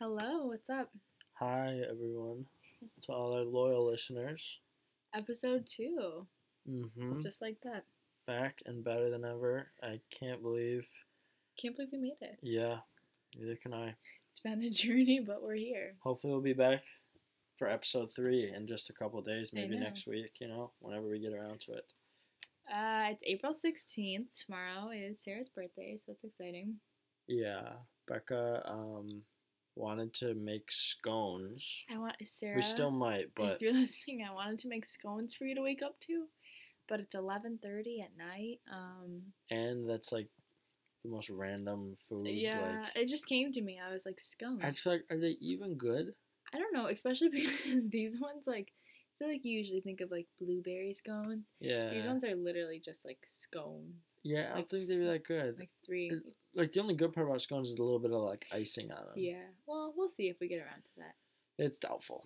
Hello, what's up? Hi, everyone, to all our loyal listeners. Episode two. Mm-hmm. Just like that. Back and better than ever. I can't believe. Can't believe we made it. Yeah, neither can I. It's been a journey, but we're here. Hopefully, we'll be back for episode three in just a couple days, maybe next week, you know, whenever we get around to it. Uh, it's April 16th. Tomorrow is Sarah's birthday, so it's exciting. Yeah, Becca um, wanted to make scones. I want Sarah. We still might, but if you're listening, I wanted to make scones for you to wake up to, but it's 11:30 at night. Um, and that's like the most random food. yeah, Like, it just came to me. I was like, scones. I just feel like, are they even good? I don't know, especially because these ones like. I feel like you usually think of like blueberry scones. Yeah. These ones are literally just like scones. Yeah, I don't think they'd be that good. Like three. Like the only good part about scones is a little bit of like icing on them. Yeah. Well, we'll see if we get around to that. It's doubtful.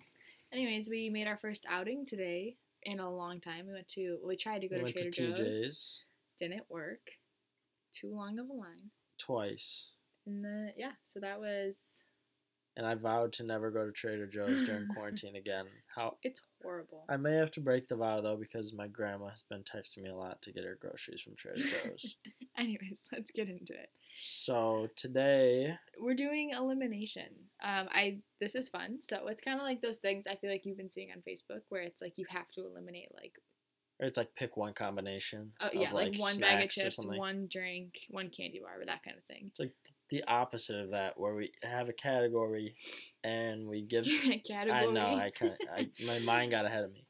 Anyways, we made our first outing today in a long time. We went to we tried to go We to Trader to Joe's. Didn't work. Too long of a line. twice, And the yeah, so that was and I vowed to never go to Trader Joe's during quarantine again. How it's horrible. I may have to break the vow though because my grandma has been texting me a lot to get her groceries from Trader Joe's. Anyways, let's get into it. so today, We're doing elimination. Um, I this is fun. So it's kind of like those things I feel like you've been seeing on Facebook where it's like you have to eliminate like or it's like pick one combination. oh yeah like, one bag of chips, one drink, one candy bar, or that kind of thing. It's like the opposite of that, where we have a category, and we give Category. I know. I kind I my mind got ahead of me.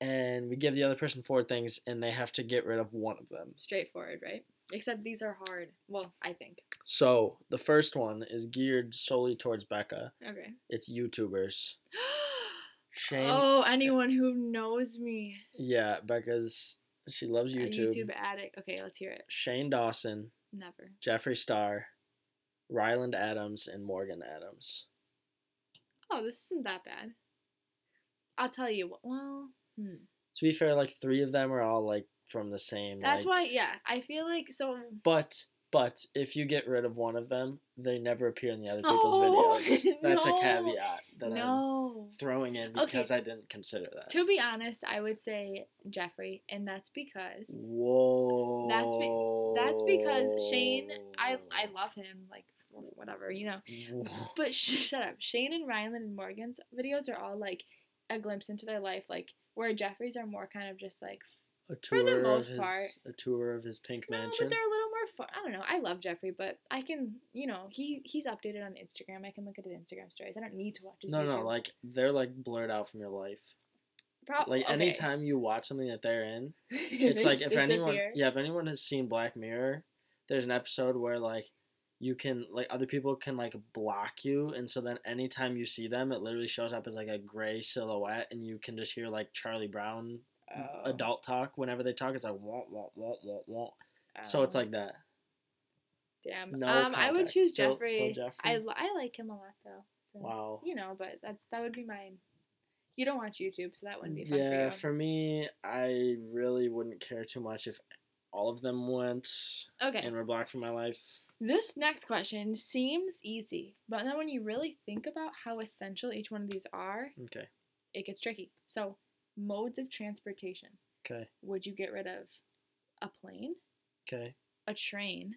And we give the other person four things, and they have to get rid of one of them. straightforward, right? Except these are hard. Well, I think. So the first one is geared solely towards Becca. Okay. It's YouTubers. Shane. oh, anyone who knows me. Yeah, Becca's. She loves A YouTube. YouTube addict. Okay, let's hear it. Shane Dawson, Never. Jeffree Star, Ryland Adams, and Morgan Adams. Oh, this isn't that bad. I'll tell you. what- Well, hmm. To be fair, like three of them are all like from the same. that's like, why. Yeah, I feel like so. But but if you get rid of one of them, they never appear in the other people's Oh, videos. That's no. a caveat that I'm No. throwing in Okay. because I didn't consider that. To be honest, I would say Jeffrey, and that's because Whoa. That's that's because Shane. I I love him. Like whatever, you know. But sh- shut up. Shane and Ryland and Morgan's videos are all like a glimpse into their life, like where Jeffrey's are more kind of just like A For the tour most of his, part. a tour of his pink no, mansion. but they're a little more fun. I don't know. I love Jeffrey, but I can, you know, he he's updated on Instagram. I can look at his Instagram stories. I don't need to watch his No, YouTube. no, like they're like blurred out from your life. Prob- Like okay. anytime you watch something that they're in, They it's like if anyone, yeah, if anyone has seen Black Mirror, there's an episode where like you can like other people can like block you, and so then anytime you see them, it literally shows up as like a gray silhouette, and you can just hear like Charlie Brown Oh, adult talk whenever they talk. It's like wah wah wah wah wah. So it's oh, like that. damn. no um, I would choose Still- Jeffrey. still Jeffrey? I I like him a lot though. So, Wow. You know, but that's that would be mine. You don't watch YouTube, so that wouldn't be fun Yeah, for for me, I really wouldn't care too much if all of them went. Okay. and were blocked from my life. This next question seems easy, but then when you really think about how essential each one of these are, Okay. it gets tricky. So, modes of transportation. Okay. Would you get rid of a plane, Okay. a train,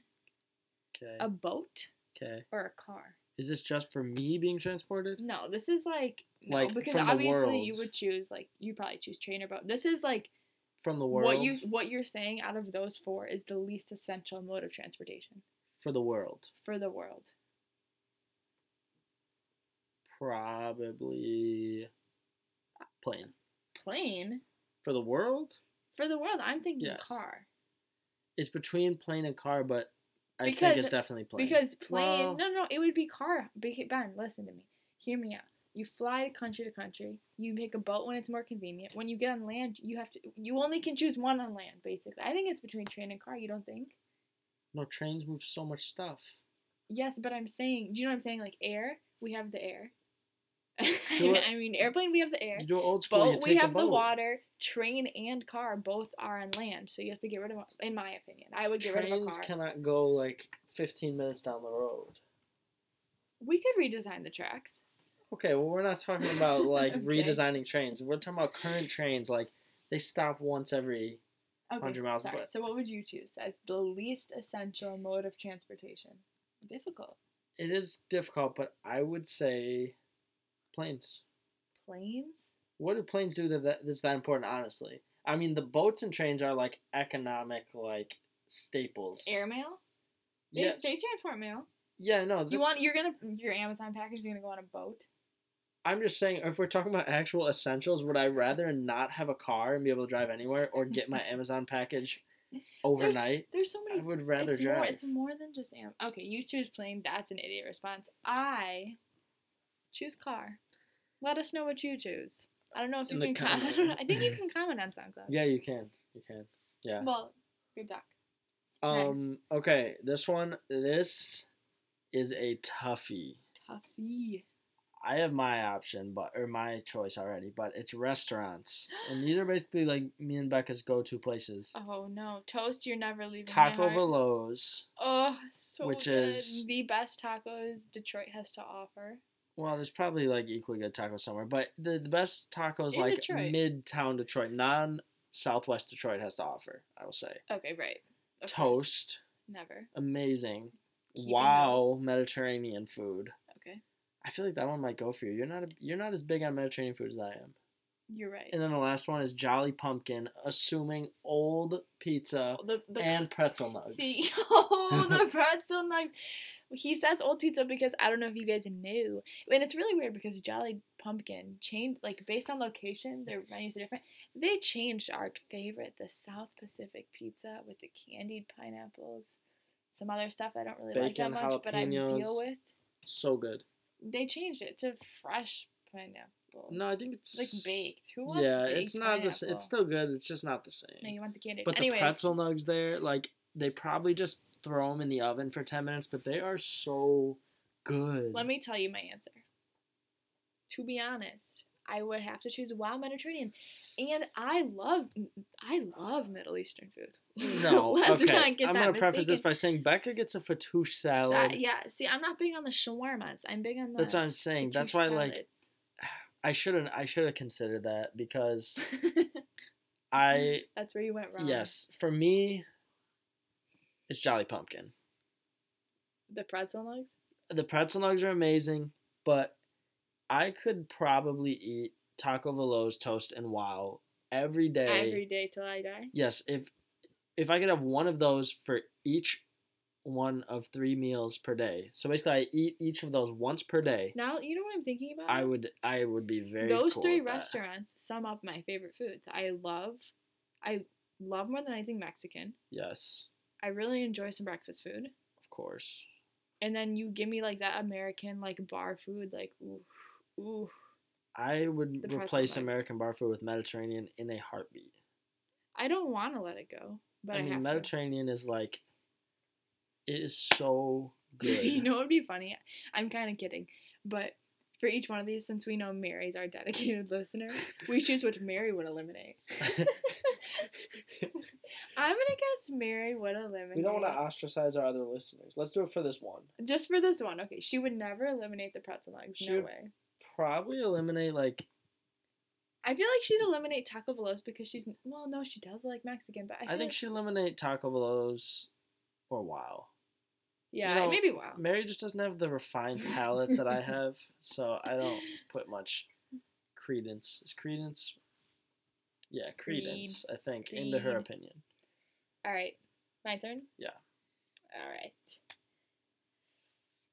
Okay. a boat, Okay. or a car? Is this just for me being transported? No, this is like no, Like, because obviously you would choose like you probably choose train or boat. This is like From the world? what you what you're saying out of those four is the least essential mode of transportation For the world. for the world. Probably plane. Plane For the world? for the world. I'm thinking Yes. car. It's between plane and car, but I think it's definitely plane. Because plane, Well- no, no, it would be car. Ben, listen to me. Hear me out. You fly to country to country. You take a boat when it's more convenient. When you get on land, you have to. You only can choose one on land, basically. I think it's between train and car. You don't think? No, trains move so much stuff. Yes, but I'm saying. Do you know what I'm saying? Like air, we have the air. It- I mean, airplane, we have the air. You do old school, Boat, we have the water. Train and car both are on land, so you have to get rid of. In my opinion, I would get rid of a Trains car. cannot go like 15 minutes down the road. We could redesign the tracks. Okay, well we're not talking about like Okay. redesigning trains. We're talking about current trains. Like they stop once every. Okay, 100 miles, sorry. So what would you choose as the least essential mode of transportation? Difficult. It is difficult, but I would say planes. Planes? What do planes do that, that that's that important? Honestly, I mean the boats and trains are like economic like staples. Airmail? They, Yeah, they transport mail. yeah, no. You want you're gonna your Amazon package is gonna go on a boat. I'm just saying, if we're talking about actual essentials, would I rather not have a car and be able to drive anywhere, or get my Amazon package overnight? There's so many. I would rather it's drive. more. It's more than just am. Okay, you choose plane. That's an idiot response. I choose car. Let us know what you choose. I don't know if In you can. Com- I, comment. don't know. I think you can comment on SoundCloud. yeah, you can. You can. Yeah. Well, good luck. Nice. Um. Okay. This one. This is a toughie. Tuffy. I have my option, but or my choice already, but it's restaurants, and these are basically like me and Becca's go-to places. Oh no, toast! You're never leaving Taco. Veloz. Oh, so which good. is- the best tacos Detroit has to offer. Well, there's probably like equally good tacos somewhere, but the, the best tacos In like Detroit. midtown Detroit, non Southwest Detroit has to offer. I will say Okay, right. Of course. toast, Never. amazing. Keeping wow, Mediterranean food. I feel like that one might go for you. You're not a, you're not as big on Mediterranean food as I am. you're right. And then the last one is Jolly Pumpkin, assuming old pizza oh, the the and pretzel nugs. see oh the pretzel nugs. He says old pizza because I don't know if you guys knew, and it's really weird because Jolly Pumpkin changed like based on location. Their menus are different. They changed our favorite, the South Pacific pizza with the candied pineapples, some other stuff I don't really like that Bacon, much, but I deal with. So good. They changed it to fresh pineapple. No, I think it's like baked. Who wants Yeah, baked it's not the. pineapple? It's still good. It's just not the same. No, you want the candied. But Anyways, the pretzel nugs there, like they probably just throw them in the oven for ten minutes, but they are so good. Let me tell you my answer. To be honest, I would have to choose Wow Mediterranean, and I love I love Middle Eastern food. No, Let's okay. not get I'm that gonna preface this by saying Becca gets a fattoush salad. That- yeah, see, I'm not big on the shawarmas. I'm big on the. That's what I'm saying. That's why, like, I shouldn't. I should have considered that because. I That's where you went wrong. yes, for me, it's Jolly Pumpkin. The pretzel nugs. The pretzel nugs are amazing, but I could probably eat Taco Veloz toast and wow every day. Every day till I die. Yes, if if I could have one of those for each one of three meals per day. So basically, I eat each of those once per day. Now you know what I'm thinking about. I would I would be very Those cool three with that. restaurants sum up my favorite foods. I love, I love more than anything Mexican. Yes, I really enjoy some breakfast food. of course. And then you give me like that American like bar food, like ooh, ooh. I would The replace. American bar food with Mediterranean in a heartbeat. I don't want to let it go, but I, I mean, Mediterranean is like, it is so good. you know what would be funny? I'm kind of kidding, but for each one of these, since we know Mary's our dedicated listener, we choose which Mary would eliminate. I'm gonna guess Mary would eliminate. we don't want to ostracize our other listeners. Let's do it for this one. Just for this one, okay. She would never eliminate the pretzel nugs. She No would- way. Probably eliminate like I feel like she'd eliminate Taco Veloz because she's well, no, she does like Mexican, but I, I, think like, she eliminate Taco Veloz or Wow. yeah, know, maybe wow. Mary just doesn't have the refined palate that I have, so I don't put much credence. Is credence? Yeah, credence. I think into her opinion. All right, my turn. Yeah. All right.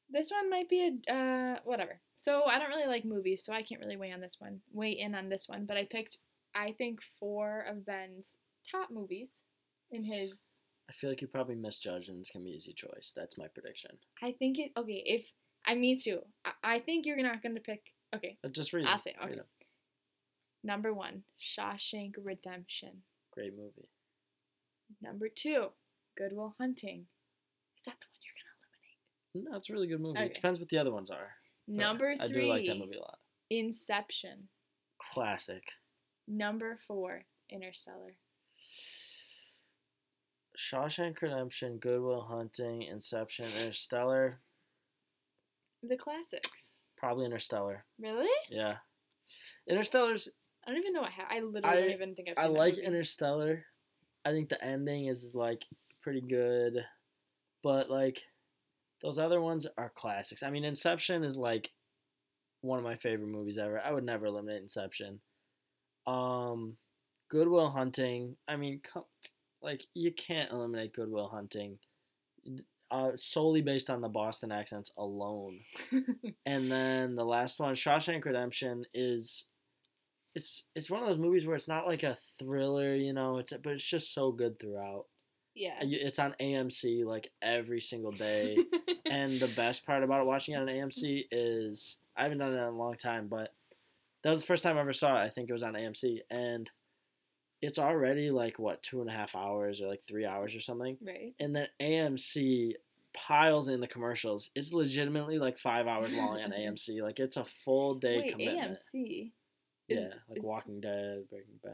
This one might be a uh whatever. So I don't really like movies, so I can't really weigh on this one. Weigh in on this one, but I picked I think four of Ben's top movies in his. I feel like you probably misjudged, and it's gonna be an easy choice. That's my prediction. I think it okay. If I me too, I, I think you're not gonna pick. Okay, But just read. I'll it, say, okay. it. number one, Shawshank Redemption. Great movie. Number two, Good Will Hunting. Is that the one you're gonna eliminate? No, it's a really good movie. Okay. It depends what the other ones are. But Number I three, do like that movie a lot. Inception. Classic. Number four, Interstellar. Shawshank Redemption, Good Will Hunting, Inception, Interstellar. The classics. Probably Interstellar. Really? Yeah. Interstellar's I don't even know what ha- I literally I- don't even think I've I like. Interstellar. I think the ending is like pretty good, but like those other ones are classics. I mean, Inception is like one of my favorite movies ever. I would never eliminate Inception. Um, Good Will Hunting. I mean, like you can't eliminate Good Will Hunting. Uh, solely based on the Boston accents alone. And then the last one, Shawshank Redemption, is it's it's one of those movies where it's not like a thriller, you know. It's but it's just so good throughout. Yeah. It's on AMC like every single day. and the best part about watching it on AMC is I haven't done that in a long time, but that was the first time I ever saw it. I think it was on AMC, and it's already like what two and a half hours or like three hours or something right. and then AMC piles in the commercials. It's legitimately like five hours long on AMC. Like it's a full day Wait, commitment. AMC. Is- yeah, like is- Walking Dead, Breaking Bad.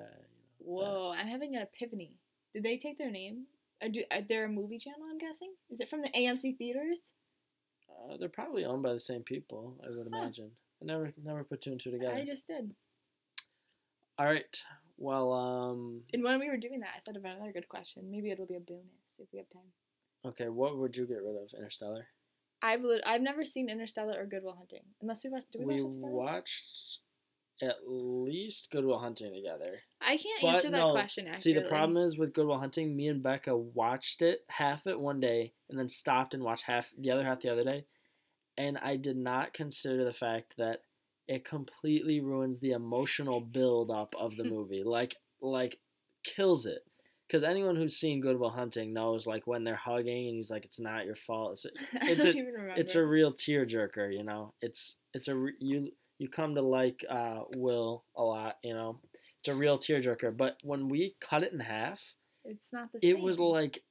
You know, that. Whoa, I'm having an epiphany. Did they take their name? Are, do, are they a movie channel? I'm guessing. Is it from the AMC theaters? Uh, they're probably owned by the same people. I would Huh. imagine. I never never put two and two together. I just did. All right. Well, um, And when we were doing that, I thought of another good question. Maybe it'll be a bonus if we have time. okay. What would you get rid of? Interstellar. I've lit I've never seen Interstellar or Good Will Hunting unless we watched. Did we, we watch watched at least Good Will Hunting together. I can't But answer that no, question accurately. See, the problem is with Good Will Hunting, me and Becca watched it half it one day and then stopped and watched half the other half the other day. And I did not consider the fact that it completely ruins the emotional build up of the movie. like like kills it. Cuz anyone who's seen Good Will Hunting knows like when they're hugging and he's like it's not your fault. It's I it's don't a- even remember. it's a real tearjerker, you know. It's it's a you you come to like uh, Will a lot, you know. It's a real tearjerker. But when we cut it in half, It's not the it same. was like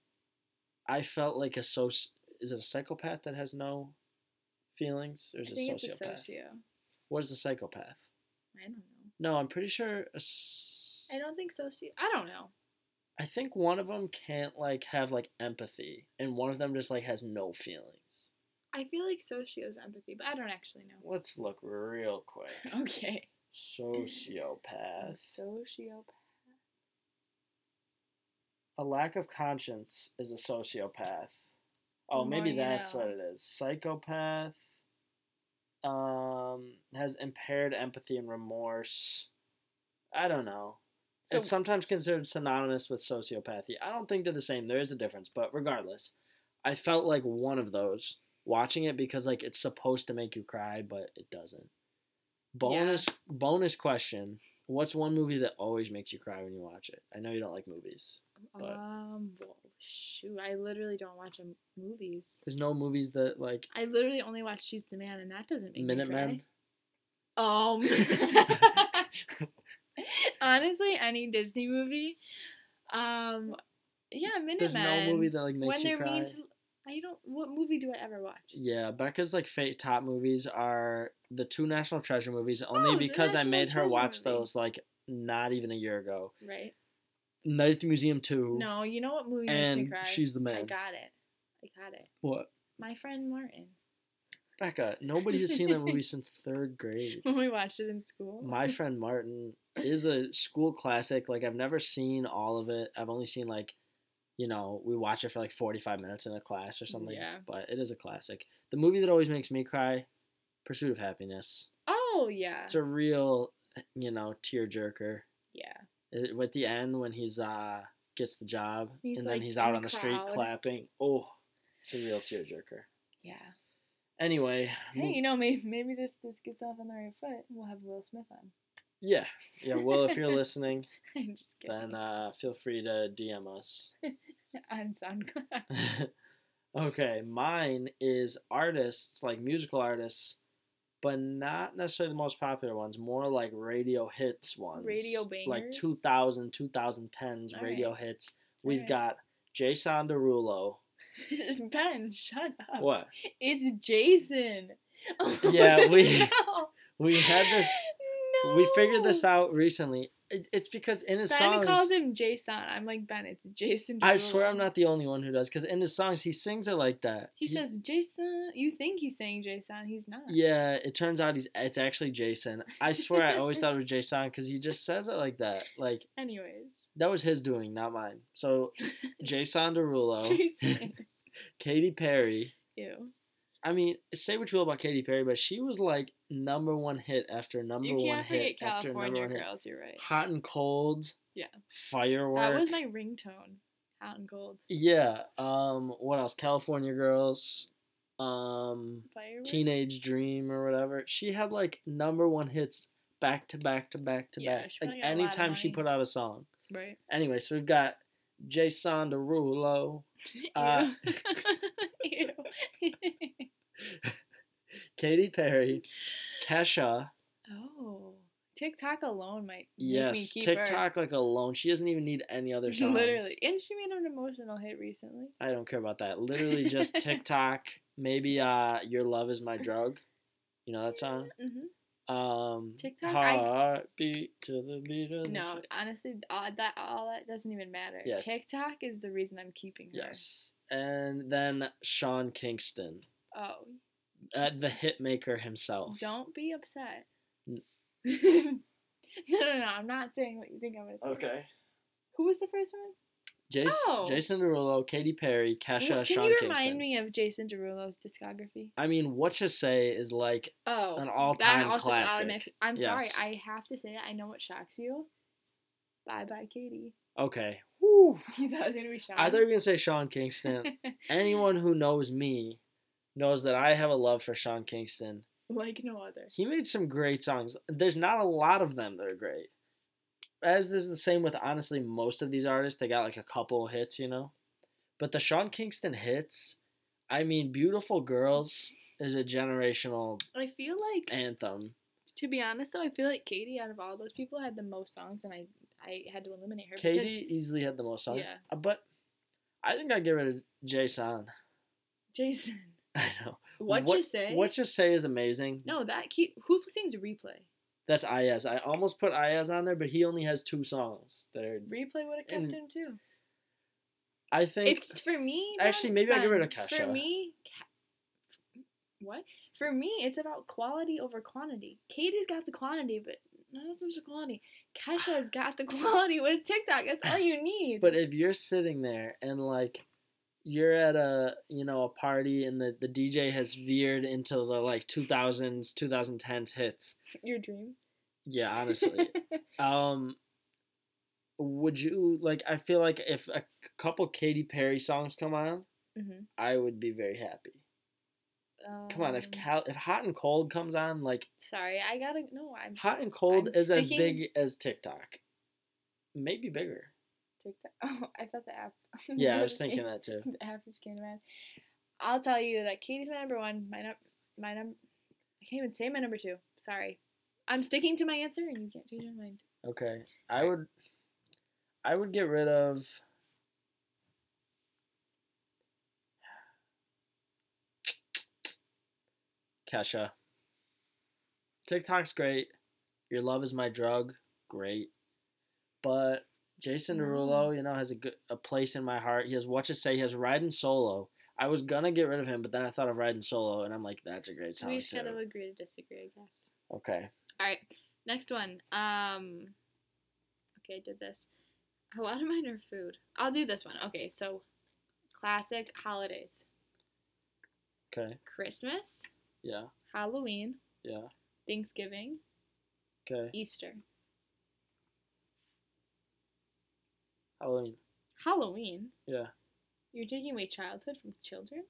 I felt like a soci- Is it a psychopath that has no feelings, or I is it think a sociopath? socio. What is a psychopath? I don't know. No, I'm pretty sure. A s- I don't think socio. I don't know. I think one of them can't like have like empathy, and one of them just like has no feelings. I feel like socio is empathy, but I don't actually know. Let's look real quick. Okay. Sociopath. Sociopath. A lack of conscience is a sociopath. Oh, maybe that's know. what it is. Psychopath um has impaired empathy and remorse. I don't know. So it's sometimes considered synonymous with sociopathy. I don't think they're the same. There is a difference, but regardless, I felt like one of those watching it because like it's supposed to make you cry, but it doesn't. Bonus bonus question. What's one movie that always makes you cry when you watch it? I know you don't like movies. but- um, well, shoot, I literally don't watch um, movies. There's no movies that like I literally only watch She's the Man, and that doesn't make Minutemen. me cry. Um. Honestly, any Disney movie. Um, yeah, There's Minutemen. no movie that like makes when you they're cry. mean to, I don't. What movie do I ever watch? Yeah, Becca's like fate top movies are the two National Treasure movies only Oh, because I made her watch movie. those like not even a year ago. Right? Night at the Museum 2. No, you know what movie makes me cry? She's the man. I got it. I got it. What? My friend Martin. Becca, nobody has seen that movie since third grade. When we watched it in school. My friend Martin is a school classic. Like I've never seen all of it. I've only seen like, you know, we watch it for like forty five minutes in a class or something. Yeah. But it is a classic. The movie that always makes me cry, Pursuit of Happiness. Oh yeah. It's a real, you know, tearjerker. yeah. It- With the end when he's uh gets the job He's, and then like, he's out the on the street clapping. Oh, it's a real tearjerker. Yeah. Anyway, Hey, you know, maybe maybe this this gets off on the right foot. We'll have Will Smith on. Yeah, yeah. Well, if you're listening, I'm just kidding. then uh, feel free to DM us. on SoundCloud. okay, mine is artists like musical artists, but not necessarily the most popular ones. More like radio hits ones. Radio like bangers? 2000, 2010s All radio right. hits. We've right. got Jason Derulo. ben, shut up. What? It's Jason. Oh, Yeah, we- no. We had this. No. We figured this out recently. it, it's because in his Ben songs, calls him Jason. I'm like Ben. It's Jason. I swear I'm not the only one who does. Because in his songs, he sings it like that. He says Jason. You think he's saying Jason? He's not. Yeah, it turns out he's it's actually Jason. I swear I always thought it was Jason because he just says it like that. Like Anyways. that was his doing, not mine. So Jason Derulo, Jason. Katy Perry. Ew. I mean, say what you will about Katy Perry, but she was like number one hit after number You one can't hit forget after number California one hit. You're right. Hot and cold. Yeah. Firework. That was my ringtone. Hot and cold. Yeah. Um. What else? California Girls. Um. Firework. Teenage Dream or whatever. She had like number one hits back to back to back to Yeah, back. Like probably got a lot of anytime she put out a song. Right. Anyway, so we've got Jason Derulo, Uh. Katy Perry, Kesha. oh. TikTok alone might make me Yes, keep her. TikTok like alone. She doesn't even need any other songs. Literally. And she made an emotional hit recently. I don't care about that. Literally just TikTok. Maybe uh, Your Love Is My Drug. You know that song? hmm Um, TikTok, I- Heartbeat to the beat of No, honestly, all that all that doesn't even matter. Yeah. TikTok is the reason I'm keeping her. Yes. And then Sean Kingston, Oh, uh, the hit maker himself. don't be upset. N- no, no, no. I'm not saying what you think I'm gonna say. Okay. Who was the first one? Jason, Oh. Jason Derulo, Katy Perry, Kesha, What- Can Sean you Kingston. remind me of Jason Derulo's discography? I mean, what you say is like Oh, An that all-time also classic. automatic- I'm sorry, I have to say it. I know what shocks you. Bye bye, Katy. okay. Woo. You thought it was gonna be Sean. I thought you were gonna say Sean Kingston. Anyone who knows me knows that I have a love for Sean Kingston. like no other. He made some great songs. There's not a lot of them that are great. As is the same with honestly most of these artists, they got like a couple hits, you know. But the Sean Kingston hits, I mean, "Beautiful Girls" is a generational I feel like, anthem. to be honest though, I feel like Katy, out of all those people, had the most songs, and I, I had to eliminate her. Katy easily had the most songs, Yeah. Uh, but I think I'd get rid of Jason. Jason, I know. what, you say? What you say is amazing. No, that keep who sings replay? That's Iyaz. I almost put Iyaz on there, but he only has two songs. That are, Replay would have kept And- him too. I think It's for me. Actually, maybe I'll get rid of Kesha. For me, what? For me, it's about quality over quantity. Katy's got the quantity, but not as much the quality. Kesha's got the quality with TikTok. That's all you need. But if you're sitting there and like you're at a you know a party and the, the DJ has veered into the like 2000s 2010s hits. your dream. Yeah, honestly. um would you like I feel like if a couple Katy Perry songs come on, hmm I would be very happy. Come on, if Um, Cal if Hot and Cold comes on, like sorry, I gotta no. I'm Hot and Cold I'm is as big as TikTok. Maybe bigger. TikTok. Oh, I thought the app. Yeah, I was thinking that too. the app came to. I'll tell you that Katy's my number one. My num my num. I can't even say my number two. Sorry, I'm sticking to my answer, and you can't change your mind. Okay. I would I would get rid of Kesha. TikTok's great. Your love is my drug. Great. But Jason No. Derulo, you know, has a good a place in my heart. He has what to say. He has Riding Solo. I was gonna get rid of him, but then I thought of Riding Solo, and I'm like, that's a great song we just too. gotta agree to disagree, I guess. Okay. All right, next one. Um, okay, I did this. A lot of mine are food. I'll do this one. Okay, so classic holidays: Okay. Christmas, Yeah. Halloween, Yeah. Thanksgiving, Okay. Easter. Halloween. Halloween. Yeah. You're taking away childhood from children.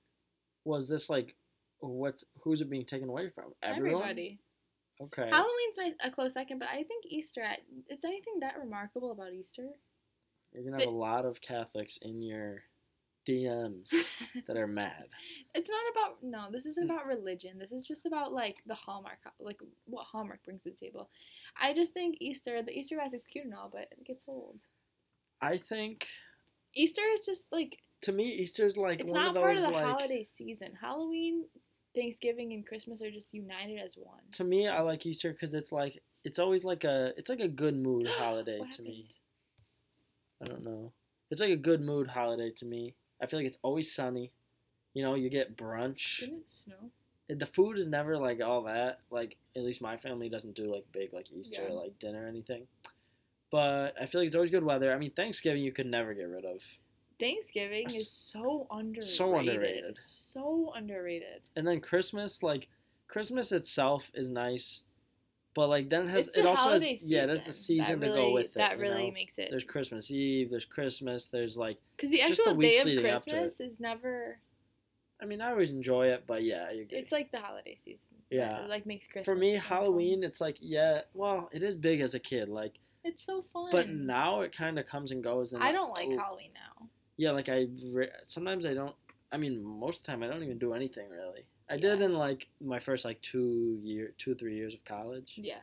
was this like what who's it being taken away from everyone Everybody. okay Halloween's my, a close second, but I think Easter. Is anything that remarkable about Easter? you're gonna have a lot of catholics in your dms that are mad It's not about no. This Mm. isn't about religion. This is just about like the hallmark, like what hallmark brings to the table. I just think Easter, the Easter basket's cute and all, but it gets old. I think Easter is just like to me easter's like it's one not of those part of the like holiday season. Halloween Thanksgiving and Christmas are just united as one. To me, I like Easter because it's like it's always like a it's like a good mood holiday to me. I don't know. It's like a good mood holiday to me. I feel like it's always sunny. You know, you get brunch. Didn't it snow? The food is never like all that. Like at least my family doesn't do like big like Easter Yeah. like dinner or anything. But I feel like it's always good weather. I mean, Thanksgiving you could never get rid of. Thanksgiving is so underrated. so underrated. So underrated. And then Christmas, like Christmas itself is nice, but like then it has the it also has holiday yeah, that's the season that to go with it. That really know? makes it. There's Christmas Eve, there's Christmas, there's like Because the just the actual weeks day of leading up to it. Christmas is never. I mean I always enjoy it, but yeah, you get It's like the holiday season. Yeah. Like makes Christmas. For me, so fun. Halloween, it's like yeah, well, it is big as a kid, like, It's so fun. but now it kind of comes and goes. And I don't like oh, Halloween now. Yeah, like I re- sometimes I don't. I mean, most of the time I don't even do anything really. I did in like my first like two year, two three years of college. Yeah.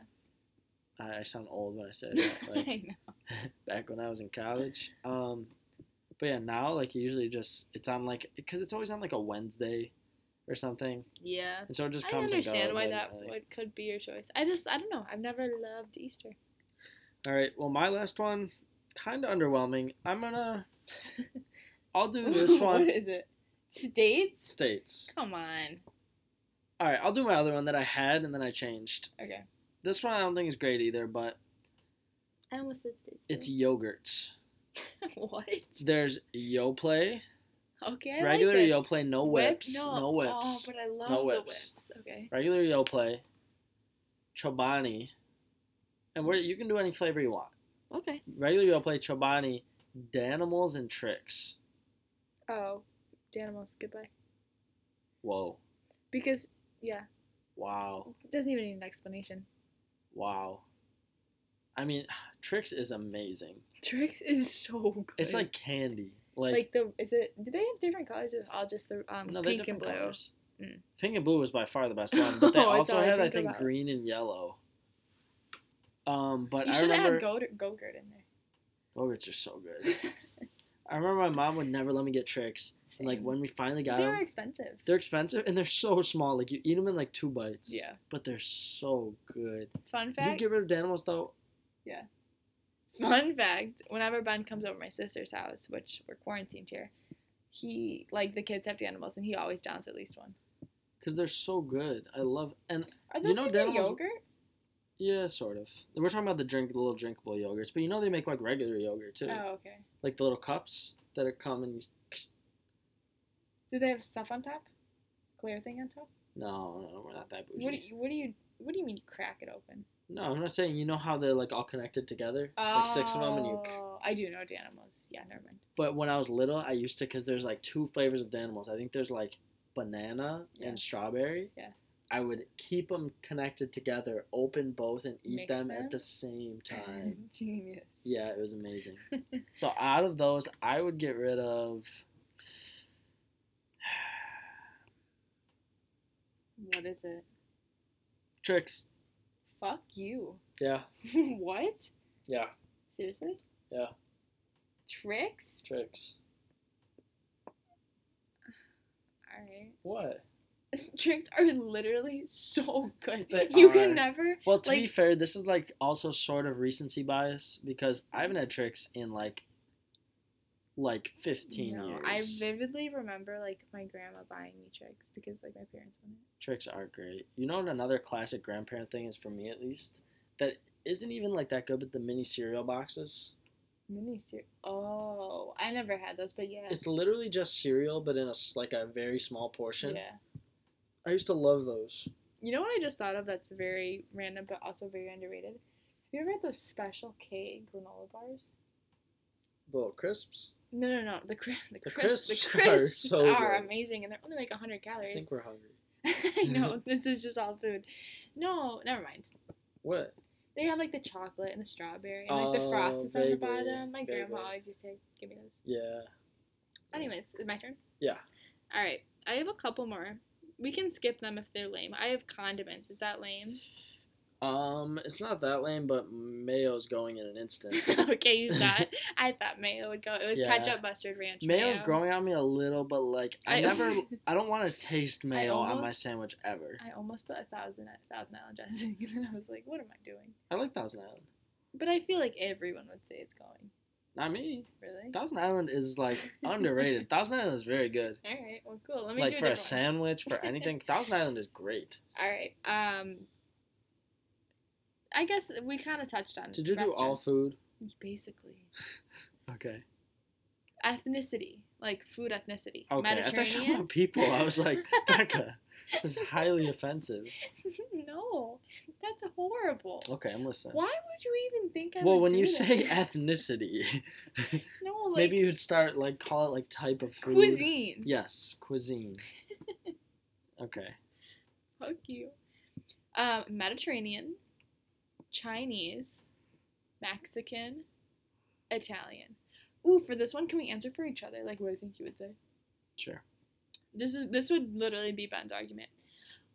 I, I sound old when I say that. Like, I know. back when I was in college. Um, but yeah, now like usually just it's on like because it's always on like a Wednesday or something, Yeah. and so it just I comes understand and goes. why I that don't would could be your choice. I just I don't know. I've never loved Easter. All right, well my last one, kind of underwhelming. I'm gonna, I'll do this one. what is it? States? States. Come on. All right, I'll do my other one that I had and then I changed. Okay. This one I don't think is great either, but I almost said states. it's too. yogurts. what? There's Yoplait, Okay. I regular like. Yoplait, no Whip? whips, no, whips. Oh, but I love No the whips. whips. Okay. regular Yoplait, Chobani, and where you can do any flavor you want. Okay. Regular play Chobani, Danimals, and Trix. Oh, Danimals. Goodbye. Whoa! Because yeah, Wow! it doesn't even need an explanation. Wow! I mean, Trix is amazing. Trix is so good. It's like candy. Like, like the is it? Do they have different colors? Or all just the um no, pink and blue? colors. Mm. Pink and blue was by far the best one, but they Oh, also I had I think think green and yellow. Um, but You I should have remember had Go- Go-Gurt in there. Yogurts are so good. I remember my mom would never let me get Trix. And like when we finally got them, they're expensive. they're expensive and they're so small. Like you eat them in like two bites. Yeah. But they're so good. Fun If you fact. get rid of Danimals though, Yeah. Fun fact. Whenever Ben comes over my sister's house, which we're quarantined here, he like the kids have Danimals and he always downs at least one. because they're so good. I love and Are You those know like Danimals- yogurt? Yeah, sort of. We're talking about the drink, the little drinkable yogurts, but you know they make like regular yogurt too, Oh, okay. like the little cups that are come and Do they have stuff on top? Clear thing on top? no, no, we're not that bougie. What do you What do you What do you mean you crack it open? No, I'm not saying you know how they're like all connected together, like six of them, and you. Oh, I do know Danimals. Yeah, never mind. But when I was little, I used to because there's like two flavors of Danimals. I think there's like banana Yeah. and strawberry. Yeah. I would keep them connected together, open both, and eat Mix them, them? at the same time. Genius. yeah, it was amazing. so out of those, I would get rid of. What is it? Trix. Fuck you. Yeah, what? yeah, Seriously? Yeah. Trix? Trix. Alright. What? Trix are literally so good. They you are. can never. Well, to be fair, this is like also sort of recency bias because I haven't had Trix in like like 15 No, years. I vividly remember like my grandma buying me Trix because like my parents wanted. Trix are great. You know what another classic grandparent thing is for me at least that isn't even like that good, but the mini cereal boxes. Mini cereal. Oh, I never had those, but yeah. It's literally just cereal, but in a like a very small portion. Yeah. I used to love those. You know what I just thought of that's very random but also very underrated? Have you ever had those special K granola bars? Little crisps. No, no, no. The cri- the, The crisps, crisps the are crisps so are amazing, and they're only like hundred calories. I think we're hungry. I know this is just all food. No, never mind. What? They have like the chocolate and the strawberry and like the Oh, frost is on the bottom. My grandma always used to say, "Give me those." Yeah. Anyways, is my turn? Yeah. All right, I have a couple more. We can skip them if they're lame. I have condiments. Is that lame? Um, it's not that lame, but mayo's going in an instant. okay, you it. I thought mayo would go. It was Yeah. ketchup, mustard, ranch. Mayo's mayo. growing on me a little, but like I, I- never, I don't want to taste mayo on my sandwich ever. I almost put a thousand thousand island dressing, and then I was like, "What am I doing?" I like Thousand Island. But I feel like everyone would say it's going. Not me. Really? Thousand Island is like underrated. Thousand Island is very good. All right. Well, cool. Let me Like do a for a one. sandwich, for anything, Thousand Island is great. All right. Um. I guess we kind of touched on. Did you do all food? Basically, Okay. ethnicity, like food ethnicity. Okay. I thought you were Mediterranean. people. I was like, Becca, this is highly offensive. no, that's horrible. Okay, I'm listening. Why would you even think I Well, when do you that? say ethnicity, no, like maybe you'd start like call it like type of food. cuisine. Yes, cuisine. okay. Fuck you. Um, Mediterranean, Chinese, Mexican, Italian. Ooh, for this one, can we answer for each other? Like what I think you would say. Sure. This is this would literally be Ben's argument.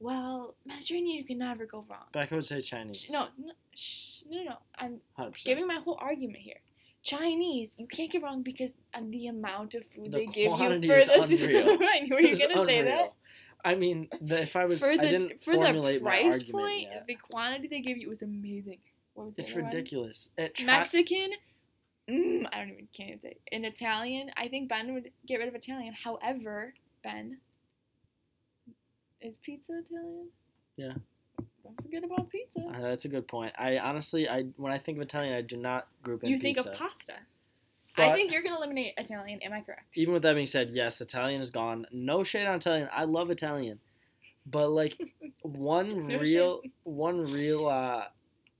Well, Mediterranean, you can never go wrong. Becca would say Chinese. No, no, shh, no, no. I'm 100%. giving my whole argument here. Chinese, you can't get wrong because of the amount of food The they give you quantity for is this. unreal. I knew you were gonna say that. I mean, the, if I was, for I the didn't for the formulate my price argument point, yet. the quantity they give you was amazing. What was the It's other ridiculous. It tri- Mexican, mm, I don't even can't say. In Italian, I think Ben would get rid of Italian. However, Ben, is pizza Italian? Yeah. Don't forget about pizza. Uh, that's a good point. I honestly, I when I think of Italian, I do not group in you think pizza. of pasta. I think you're gonna eliminate Italian. Am I correct? Even with that being said, yes, Italian is gone. No shade on Italian. I love Italian, but like one No real, one real, uh,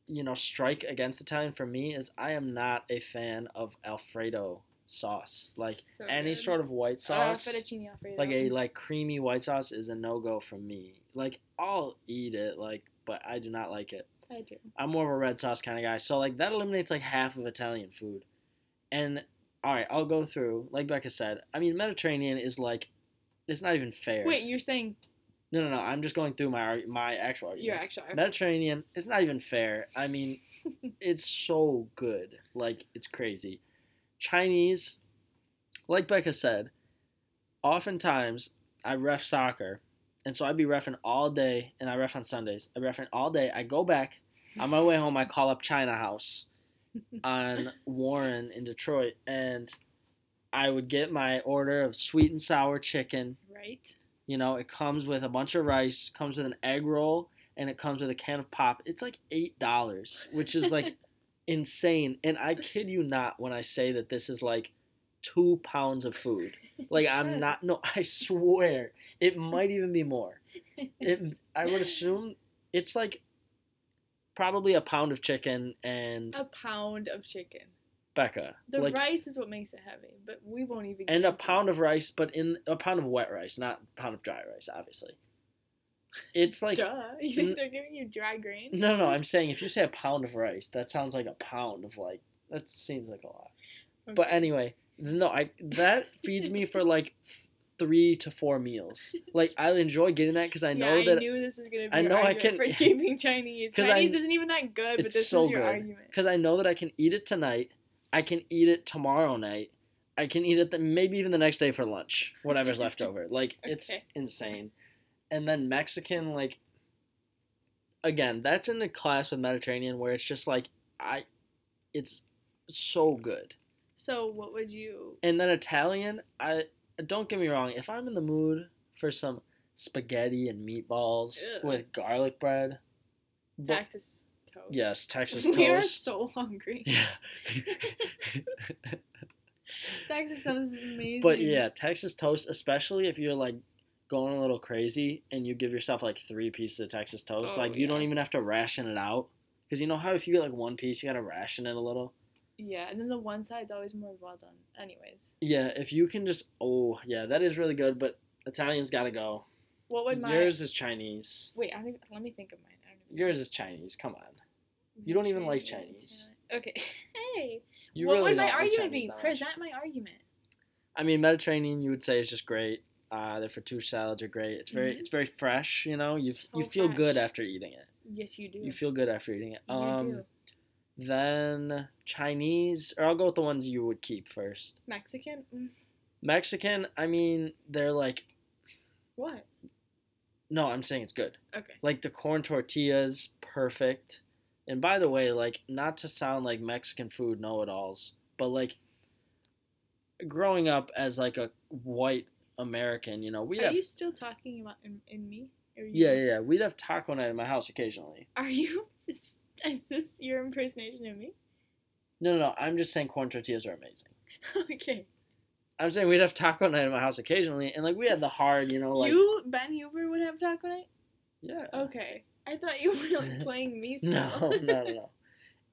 you know, strike against Italian for me is I am not a fan of Alfredo sauce. Like So any good. sort of white Uh, sauce. fettuccine alfredo. like a like creamy white sauce is a no go for me. Like I'll eat it, like, but I do not like it. I do. I'm more of a red sauce kind of guy. So like that eliminates like half of Italian food. And all right, I'll go through. Like Becca said, I mean Mediterranean is like it's not even fair. Wait, you're saying No, no, no. I'm just going through my my actual argument. your actual Mediterranean It's not even fair. I mean, it's so good. Like it's crazy. Chinese, like Becca said, oftentimes I ref soccer, and so I'd be refing all day, and I ref on Sundays. I refing all day. I go back on my way home. I call up China House on Warren in Detroit, and I would get my order of sweet and sour chicken. right? You know, it comes with a bunch of rice, comes with an egg roll, and it comes with a can of pop. It's like eight dollars, which is like insane. And I kid you not when I say that this is like two pounds of food. Like I'm not. No, I swear it might even be more. It. I would assume it's like probably a pound of chicken and A pound of chicken. Becca. The like rice is what makes it heavy, but we won't even. and a pound of rice, but in a pound of wet rice, not a pound of dry rice, obviously. It's like Duh. You think n- they're giving you dry grain? No, no, I'm saying if you say a pound of rice, that sounds like a pound of like that seems like a lot. But anyway, no, I that feeds me for like three to four meals. Like I enjoy getting that because I know yeah, I that knew this was gonna be I know I can- for keeping Chinese. I- Chinese isn't even that good, but this so was your good. argument. because I know that I can eat it tonight. I can eat it tomorrow night. I can eat it the, maybe even the next day for lunch, whatever's left over. Like it's insane. And then Mexican, like again, that's in the class with Mediterranean where it's just like I, it's so good. So what would you? And then Italian, I don't get me wrong, if I'm in the mood for some spaghetti and meatballs Ugh. with garlic bread, but Texas toast. yes, Texas toast. we are so hungry. yeah. Texas toast is amazing. but yeah, Texas toast, especially if you're like going a little crazy and you give yourself like three pieces of Texas toast, Oh, like you don't even have to ration it out. Because you know how if you get like one piece, you gotta ration it a little. Yeah, and then the one side's always more well done. Anyways, Yeah, if you can just oh yeah, that is really good. But Italian's gotta go. what would my Yours is Chinese. wait? I don't even, let me think of mine. I don't even Yours is Chinese. Come on. you don't even like Chinese. Okay. Hey, You what really would my argument Chinese be? Present my argument. I mean, Mediterranean, you would say is just great. Uh, the fattoush salads are great. It's very, Mhm. it's very fresh. You know, you So you feel good after eating it. Yes, you do. You feel good after eating it. You Um, do. then Chinese, or I'll go with the ones you would keep first. Mexican? Mm, Mexican, I mean, they're like What? no, I'm saying it's good. Okay. Like the corn tortillas, perfect. And by the way, like not to sound like Mexican food know-it-alls, but like growing up as like a white American, you know, we'd Are have you still talking about in, in me? You, yeah, yeah, yeah, we'd have taco night at my house occasionally. Are you? Is, is this your impersonation of me? No, no, no. I'm just saying corn tortillas are amazing. okay. I'm saying we'd have taco night at my house occasionally, and like we had the hard, you know, like you, Ben Huber, would have taco night? yeah. Okay. I thought you were like playing me. No, no, no, no.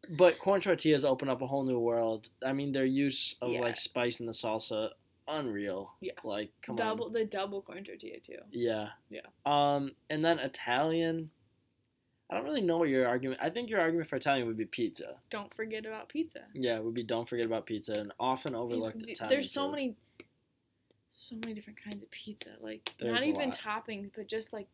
But corn tortillas open up a whole new world. I mean, their use of Yeah. like spice in the salsa, unreal. Yeah. Like, come double on. the double corn tortilla too. Yeah. Yeah. Um, and then Italian. I don't really know what your argument. I think your argument for Italian would be pizza. Don't forget about pizza. Yeah, it would be don't forget about pizza, and often overlooked Th- Italian. There's so food. many, so many different kinds of pizza. Like There's not even lot. toppings, but just like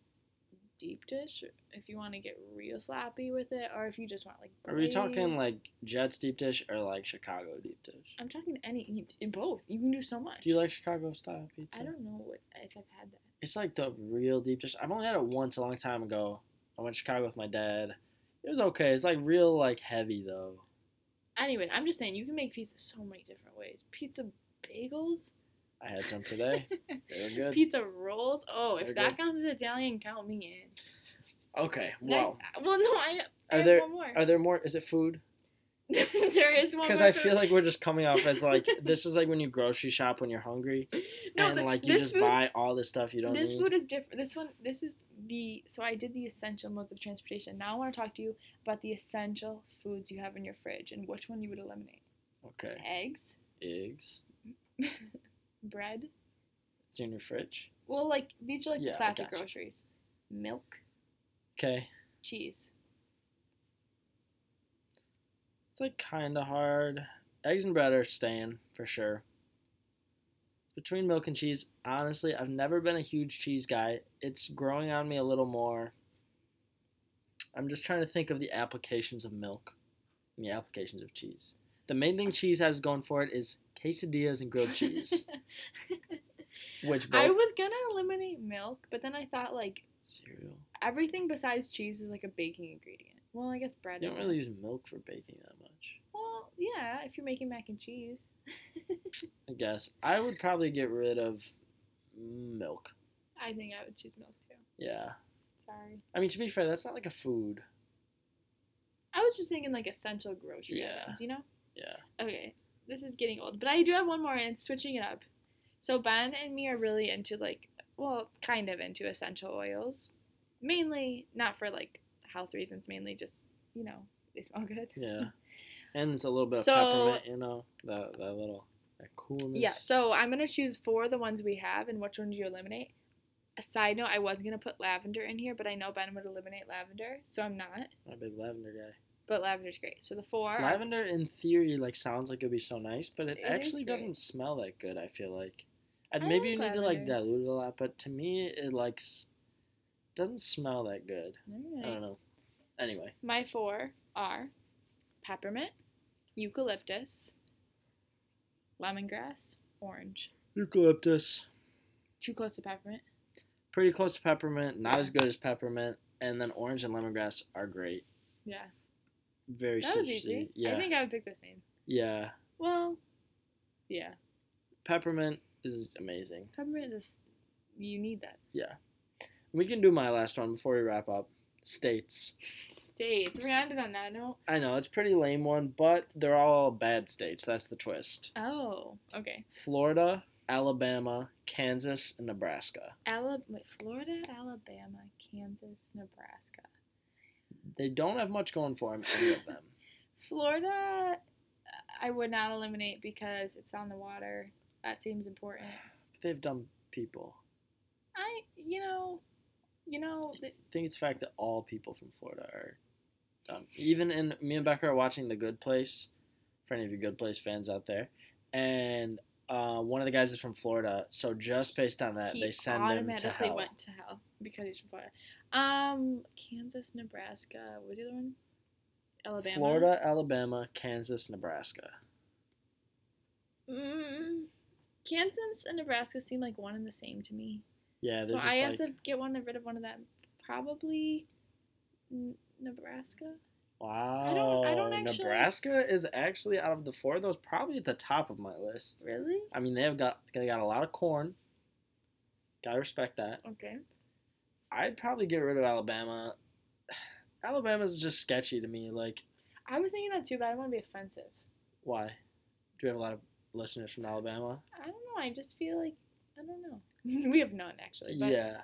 deep dish. If you want to get real sloppy with it, or if you just want like. Are we talking like Jets deep dish or like Chicago deep dish? I'm talking any in both. You can do so much. Do you like Chicago style pizza? I don't know what if I've had that. It's like the real deep dish. I've only had it once a long time ago. I went to Chicago with my dad. It was okay. It's like real like heavy though. Anyway, I'm just saying you can make pizza so many different ways. Pizza bagels, I had some today. they were good. pizza rolls. Oh, if They're that good. counts as Italian, count me in. Okay. That's- Wow. Uh, well, no, I, I Are have there one more. are there more? Is it food? there is one more. Because I food. feel like we're just coming off as like this is like when you grocery shop when you're hungry no, and the- like you just food, buy all this stuff you don't This need. food is different. This one, this is the. So I did the essential modes of transportation. Now I want to talk to you about the essential foods you have in your fridge and which one you would eliminate. Okay. Eggs, Eggs. Bread. It's in your fridge. Well, like these are like Yeah, the classic gotcha. groceries. Milk, Okay. cheese. It's like kind of hard. Eggs and bread are staying for sure. Between milk and cheese, honestly, I've never been a huge cheese guy. It's growing on me a little more. I'm just trying to think of the applications of milk and the applications of cheese. The main thing cheese has going for it is quesadillas and grilled cheese, which both I was gonna eliminate milk, but then I thought like cereal. everything besides cheese is like a baking ingredient. Well, I guess bread. You don't isn't. really use milk for baking that much. Well, yeah, if you're making mac and cheese. I guess I would probably get rid of milk. I think I would choose milk too. Yeah. Sorry. I mean, to be fair, that's not like a food. I was just thinking like essential grocery Yeah. items, you know? Yeah. Okay, this is getting old, but I do have one more and switching it up. So Ben and me are really into like, well, kind of into essential oils. Mainly not for like health reasons, mainly just, you know, they smell good. Yeah. and it's a little bit of So- peppermint, you know, that that little that coolness. Yeah, so I'm gonna choose four of the ones we have and which ones you eliminate. A side note, I was gonna put lavender in here, but I know Ben would eliminate lavender, so I'm not. I'm a big lavender guy. But lavender's great. So the four are Lavender, in theory, like sounds like it'd be so nice, but it, It actually doesn't smell that good. I feel like, and I maybe you like need to like dilute it a lot, but to me, it like doesn't smell that good. I don't know. Anyway, My four are peppermint, eucalyptus, lemongrass, orange. eucalyptus, Too close to peppermint. pretty close to peppermint, not Yeah. as good as peppermint, and then orange and lemongrass are great. Yeah. Very That was easy. Yeah, I think I would pick the same. yeah. Well, yeah. Peppermint is amazing. Peppermint is you need that. Yeah. We can do my last one before we wrap up. States. States. We're ended on that note. I know it's a pretty lame one, but they're all bad states. That's the twist. Oh, okay. Florida, Alabama, Kansas, and Nebraska. Alab- wait, Florida, Alabama, Kansas, Nebraska. They don't have much going for them, any of them. Florida, I would not eliminate because it's on the water. That seems important. They've dumb people. I, you know, you know, I think it's the fact that all people from Florida are dumb. Even in me and Becca are watching The Good Place. For any of you Good Place fans out there, and uh, one of the guys is from Florida, so just based on that, he they send him to hell. automatically went to hell because he's from Florida. Um, Kansas, Nebraska. What was the other one? Alabama. Florida, Alabama, Kansas, Nebraska. Mm, Kansas and Nebraska seem like one and the same to me. Yeah, they're so just I like have to get one rid of one of them. Probably N- Nebraska. wow. I don't actually- Nebraska is actually out of the four of those probably at the top of my list. Really? I mean, they've got they got a lot of corn. Gotta respect that. Okay. I'd probably get rid of Alabama. Alabama's just sketchy to me. Like, I was thinking that too, but I don't want to be offensive. why? Do we have a lot of listeners from Alabama? I don't know. I just feel like I don't know. we have none actually, but yeah.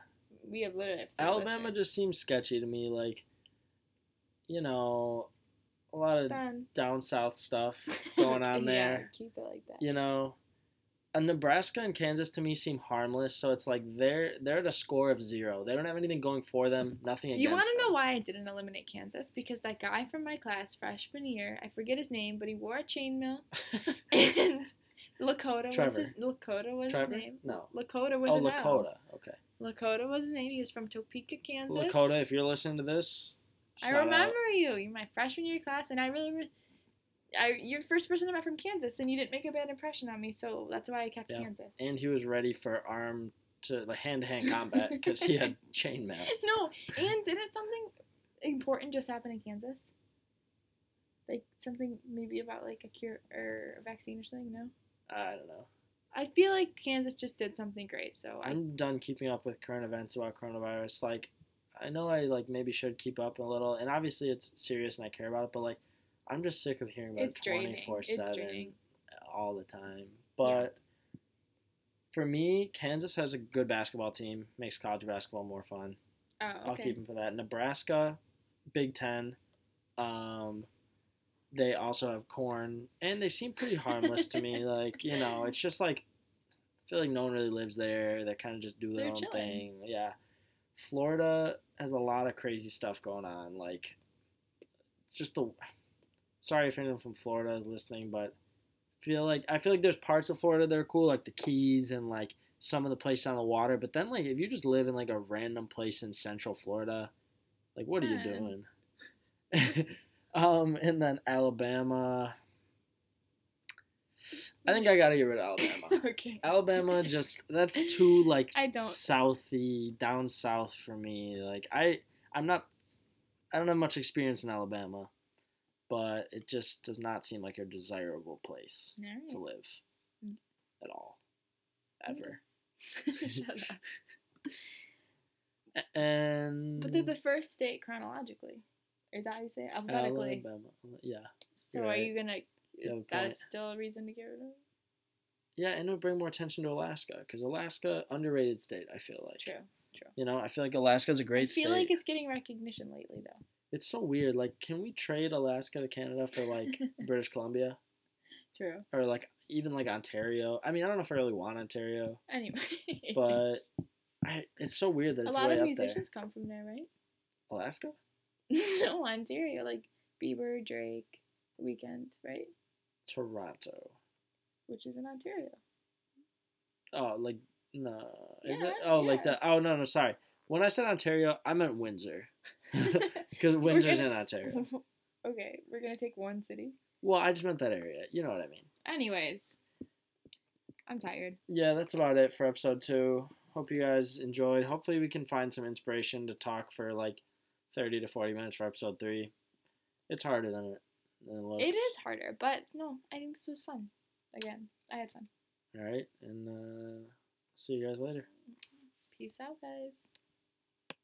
we have literally. Three Alabama listeners. just seems sketchy to me. Like, you know, a lot of Done. down south stuff going on yeah, there. keep it like that. You know, and Nebraska and Kansas to me seem harmless. So it's like they're they're at a score of zero. They don't have anything going for them. Nothing against You want to know why I didn't eliminate Kansas? Because that guy from my class freshman year, I forget his name, but he wore a chainmail, and Lakota was his Lakota was Trevor? his name. No. Lakota with oh, an L. Lakota. Okay. Lakota was his name. He was from Topeka, Kansas. Lakota, if you're listening to this, I shout out. remember you. You're my freshman year class, and I really, re- I you're the first person I met from Kansas, and you didn't make a bad impression on me, so that's why I kept Yeah. Kansas. And he was ready for arm to like hand to hand combat because he had chainmail. No, and didn't something important just happen in Kansas? Like something maybe about like a cure or a vaccine or something? No. I don't know. I feel like Kansas just did something great, so I I'm done keeping up with current events about coronavirus. Like, I know I like maybe should keep up a little, and obviously it's serious and I care about it. But like, I'm just sick of hearing about it's it draining. 24 It's seven all the time. But for me, Kansas has a good basketball team. Makes college basketball more fun. Oh, I'll keep them for that. Nebraska, Big Ten. Um, they also have corn, and they seem pretty harmless to me. Like you know, it's just like I feel like no one really lives there. They kind of just do their They're own chilling. thing. Yeah, Florida has a lot of crazy stuff going on. Like just the. Sorry if anyone from Florida is listening, but feel like I feel like there's parts of Florida that are cool, like the Keys and like some of the places on the water. But then like if you just live in like a random place in Central Florida, like what are you doing? um, and then Alabama. I think I gotta get rid of Alabama. okay. Alabama just that's too like I don't- southy down south for me. Like I I'm not I don't have much experience in Alabama, but it just does not seem like a desirable place to live Mm. at all. Ever. And But they're the first state chronologically. Is that how you say it? Alphabetically. Alabama. Yeah. So you're you gonna? Is a that still a reason to get rid of? it? Yeah, and it would bring more attention to Alaska because Alaska underrated state. I feel like. True. You know, I feel like Alaska's a great I feel state. like it's getting recognition lately, though. It's so weird. Like, can we trade Alaska to Canada for like British Columbia True. or like even like Ontario? I mean, I don't know if I really want Ontario, Anyway. but I, it's so weird that a it's lot way of up musicians come from there, right? Alaska, no, Ontario, like Bieber, Drake, Weeknd, right? Toronto. Which is in Ontario. Oh, like no, is Yeah, it? Oh, like yeah. that. Oh no, no, sorry. When I said Ontario, I meant Windsor because Windsor's gonna- in Ontario. okay, we're gonna take one city. Well, I just meant that area. You know what I mean. Anyways, I'm tired. yeah, that's about it for episode two. Hope you guys enjoyed. Hopefully, we can find some inspiration to talk for like 30 to 40 minutes for episode three. It's harder than it, than it looks. It is harder, but no, I think this was fun. Again, I had fun. All right, and uh, see you guys later. Peace out, guys.